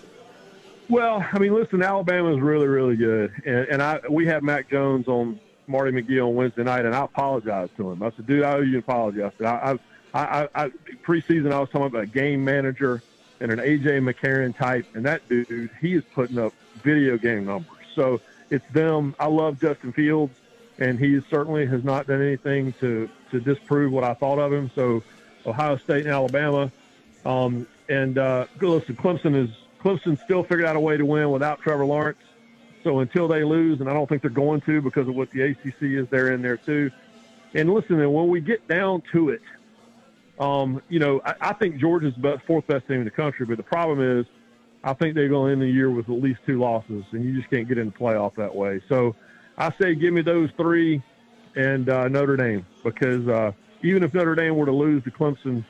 Well, I mean, listen, Alabama is really, really good, and, and I we had Mac Jones on Marty McGee on Wednesday night, and I apologized to him. I said, "Dude, I owe you an apology." I said, I, I, I, I preseason I was talking about a game manager and an AJ McCarron type, and that dude, he is putting up video game numbers. So it's them. I love Justin Fields, and he certainly has not done anything to to disprove what I thought of him. So Ohio State and Alabama, um, and uh, listen, Clemson is Clemson still figured out a way to win without Trevor Lawrence. So until they lose, and I don't think they're going to because of what the ACC is, they're in there too. And listen, when we get down to it, um, you know, I, I think Georgia's the fourth best team in the country. But the problem is, I think they're going to end the year with at least two losses, and you just can't get in the playoff that way. So I say give me those three and uh, Notre Dame because uh, even if Notre Dame were to lose to Clemson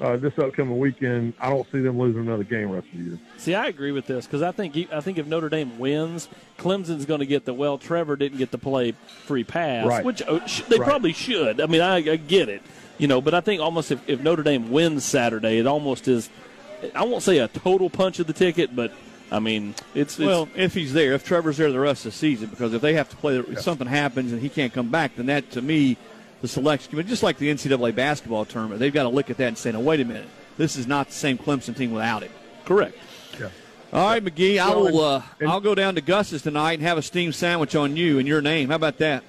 uh, this upcoming weekend, I don't see them losing another game rest of the year. See, I agree with this because I think I think if Notre Dame wins, Clemson's going to get the well. Trevor didn't get to play free pass, Right. which uh, sh- they Right. probably should. I mean, I, I get it, you know, but I think almost if, if Notre Dame wins Saturday, it almost is. I won't say a total punch of the ticket, but I mean, it's, it's Well, if he's there, if Trevor's there the rest of the season, because if they have to play, if something happens and he can't come back, then that to me, the selection committee, just like the NCAA basketball tournament, they've got to look at that and say, "No, wait a minute, this is not the same Clemson team without it." correct. Yeah. All right, McGee, I will. Uh, and- I'll go down to Gus's tonight and have a steamed sandwich on you and your name. How about that?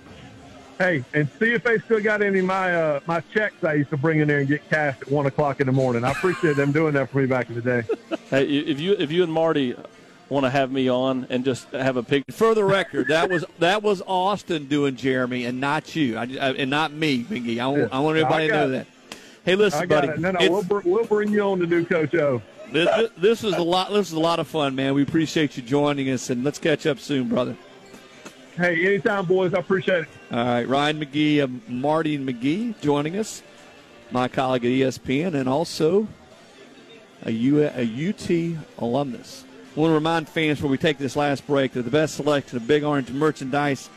Hey, and see if they still got any of my uh, my checks I used to bring in there and get cashed at one o'clock in the morning. I appreciate them doing that for me back in the day. Hey, if you if you and Marty want to have me on and just have a pic, For the record, that was that was Austin doing Jeremy and not you, I, I, and not me, McGee. I, want- I want everybody I to know it. that. Hey, listen, I got buddy. it. No, no, we'll, br- we'll bring you on to do Coach O. this, this, this was a lot. This was a lot of fun, man. We appreciate you joining us, and let's catch up soon, brother. Hey, anytime, boys. I appreciate it. All right, Ryan McGee, uh, Marty McGee joining us, my colleague at ESPN, and also a, U, a UT alumnus. I want to remind fans before we take this last break that the best selection of Big Orange merchandise,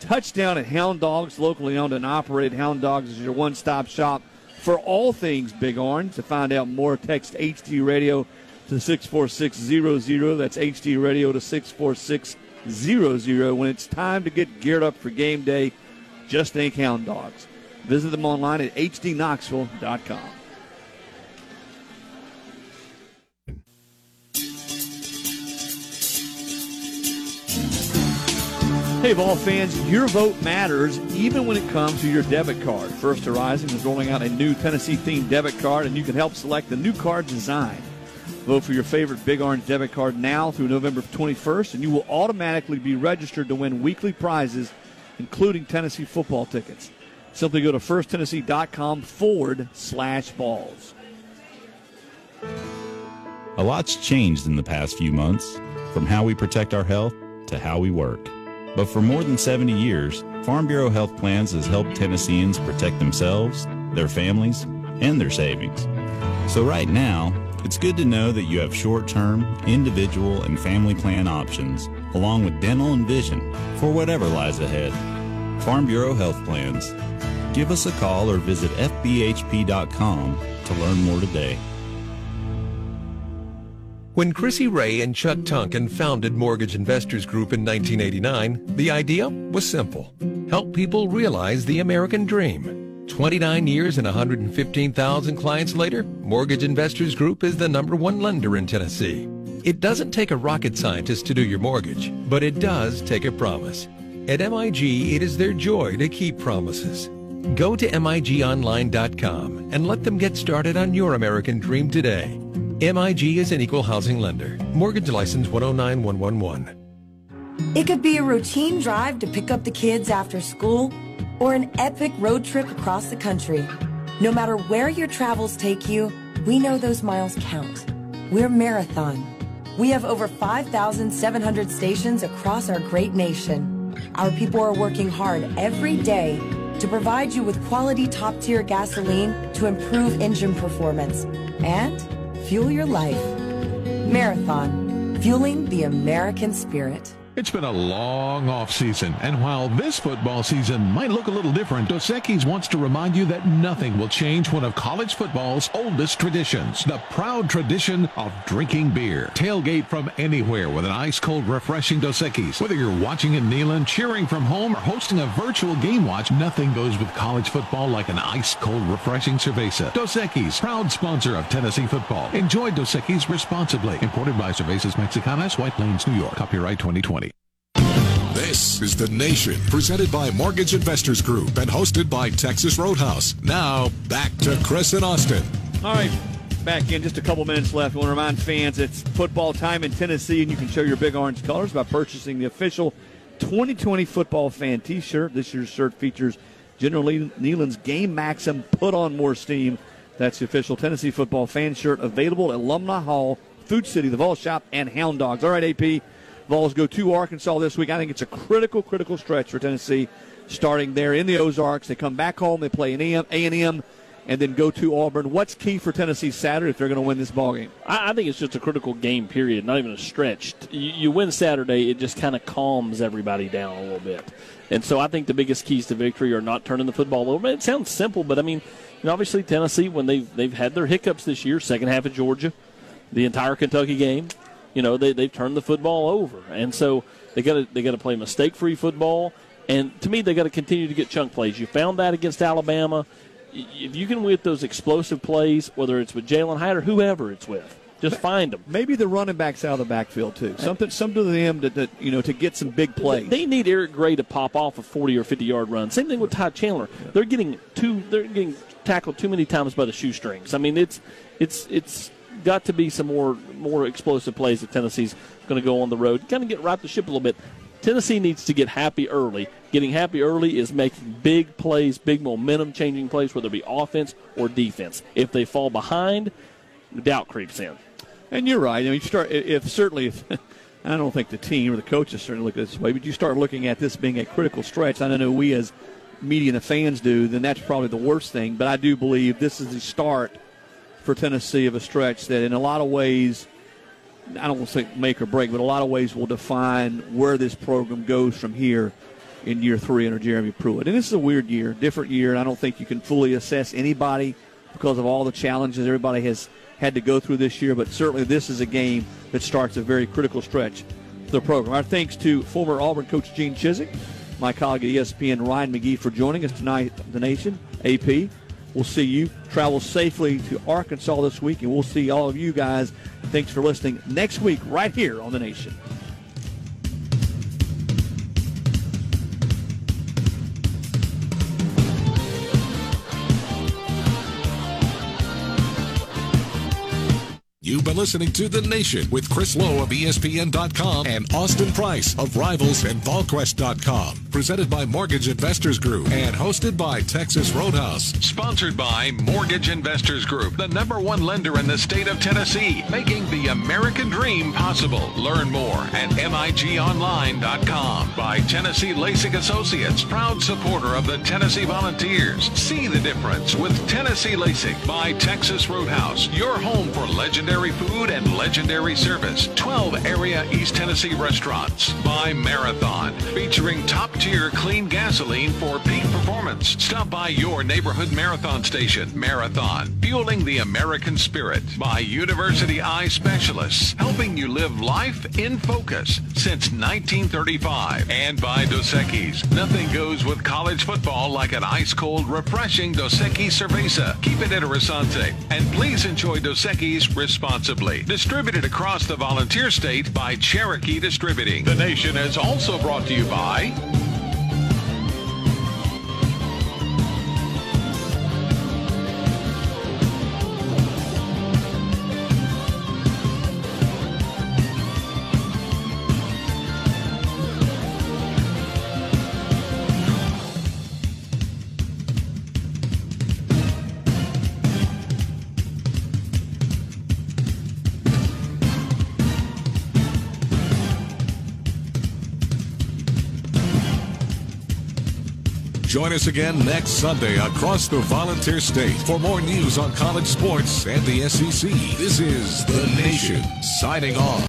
touchdown at Hound Dogs, locally owned and operated. Hound Dogs is your one-stop shop for all things Big Orange. To find out more, text HD Radio to 64600. That's HD Radio to 64600. When it's time to get geared up for game day, just think Hound Dogs. Visit them online at hdknoxville.com. Hey, Vol fans, your vote matters even when it comes to your debit card. First Horizon is rolling out a new Tennessee themed debit card, and you can help select the new card design. Vote for your favorite Big Orange debit card now through November 21st, and you will automatically be registered to win weekly prizes, including Tennessee football tickets. Simply go to firsttennessee.com forward slash Vols. A lot's changed in the past few months, from how we protect our health to how we work. But for more than 70 years, Farm Bureau Health Plans has helped Tennesseans protect themselves, their families, and their savings. So right now, it's good to know that you have short-term, individual, and family plan options, along with dental and vision, for whatever lies ahead. Farm Bureau Health Plans. Give us a call or visit fbhp.com to learn more today. When Chrissy Ray and Chuck Tunkin founded Mortgage Investors Group in 1989, the idea was simple. Help people realize the American dream. 29 years and 115,000 clients later, Mortgage Investors Group is the number one lender in Tennessee. It doesn't take a rocket scientist to do your mortgage, but it does take a promise. At MIG, it is their joy to keep promises. Go to MIGOnline.com and let them get started on your American dream today. MIG is an equal housing lender. Mortgage license 109111. It could be a routine drive to pick up the kids after school or an epic road trip across the country. No matter where your travels take you, we know those miles count. We're Marathon. We have over 5,700 stations across our great nation. Our people are working hard every day to provide you with quality top tier gasoline to improve engine performance and fuel your life. Marathon, fueling the American spirit. It's been a long off season, and while this football season might look a little different, Dos Equis wants to remind you that nothing will change one of college football's oldest traditions, the proud tradition of drinking beer. Tailgate from anywhere with an ice-cold, refreshing Dos Equis. Whether you're watching in Neyland, cheering from home, or hosting a virtual game watch, nothing goes with college football like an ice-cold, refreshing cerveza. Dos Equis, proud sponsor of Tennessee football. Enjoy Dos Equis responsibly. Imported by Cervezas Mexicanas, White Plains, New York. Copyright 2020. This is The Nation, presented by Mortgage Investors Group and hosted by Texas Roadhouse. Now, back to Chris and Austin. All right, back in. Just a couple minutes left. I want to remind fans it's football time in Tennessee, and you can show your big orange colors by purchasing the official 2020 football fan T-shirt. This year's shirt features General Neyland's Game Maxim. Put on more steam. That's the official Tennessee football fan shirt available at Alumni Hall, Food City, the Vol Shop, and Hound Dogs. All right, AP. Vols go to Arkansas this week. I think it's a critical, critical stretch for Tennessee, starting there in the Ozarks. They come back home. They play an A&M and then go to Auburn. What's key for Tennessee Saturday if they're going to win this ball game? I, I think it's just a critical game period, not even a stretch. You, you win Saturday, it just kind of calms everybody down a little bit. And so I think the biggest keys to victory are not turning the football over. It sounds simple, but I mean, obviously Tennessee when they've they've had their hiccups this year, second half of Georgia, the entire Kentucky game, you know, they they've turned the football over, and so they got to they got to play mistake free football. And to me, they got to continue to get chunk plays. You found that against Alabama if you can with those explosive plays, whether it's with Jalin Hyatt or whoever it's with, just find them. Maybe the running backs out of the backfield too. Something, something to them to, to, you know to get some big plays. They need Eric Gray to pop off a forty or fifty yard run. Same thing with Ty Chandler. They're getting too. They're getting tackled too many times by the shoestrings. I mean, it's it's it's got to be some more more explosive plays that Tennessee's going to go on the road. Kind of get right the ship a little bit. Tennessee needs to get happy early. Getting happy early is making big plays, big momentum changing plays, whether it be offense or defense. If they fall behind, doubt creeps in. And you're right. I mean, you start if certainly if I don't think the team or the coaches certainly look at this way, but you start looking at this being a critical stretch. I know we as media and the fans do, then that's probably the worst thing. But I do believe this is the start for Tennessee of a stretch that, in a lot of ways, I don't want to say make or break, but a lot of ways will define where this program goes from here in year three under Jeremy Pruitt. And this is a weird year, different year, and I don't think you can fully assess anybody because of all the challenges everybody has had to go through this year. But certainly, this is a game that starts a very critical stretch for the program. Our thanks to former Auburn coach Gene Chizik, my colleague at ESPN Ryan McGee for joining us tonight, the Nation. AP, We'll see you. Travel safely to Arkansas this week, and we'll see all of you guys. Thanks for listening next week, right here on The Nation. You've been listening to The Nation with Chris Low of ESPN.com and Austin Price of Rivals and VolQuest.com. Presented by Mortgage Investors Group and hosted by Texas Roadhouse. Sponsored by Mortgage Investors Group, the number one lender in the state of Tennessee, making the American dream possible. Learn more at MIGOnline.com. By Tennessee LASIK Associates, proud supporter of the Tennessee Volunteers. See the difference with Tennessee LASIK by Texas Roadhouse, your home for legendary legendary food and legendary service. 12 area East Tennessee restaurants. By Marathon, featuring top tier clean gasoline for peak performance. Stop by your neighborhood marathon station. Marathon, fueling the American spirit. By University Eye Specialists, helping you live life in focus since 1935. And by Dos Equis, nothing goes with college football like an ice cold, refreshing Dos Equis Cerveza. Keep it interesante. And please enjoy Dos Equis responsibly. Distributed across the volunteer state by Cherokee Distributing. The Nation is also brought to you by Join us again next Sunday across the Volunteer State for more news on college sports and the SEC. This is The Nation signing off.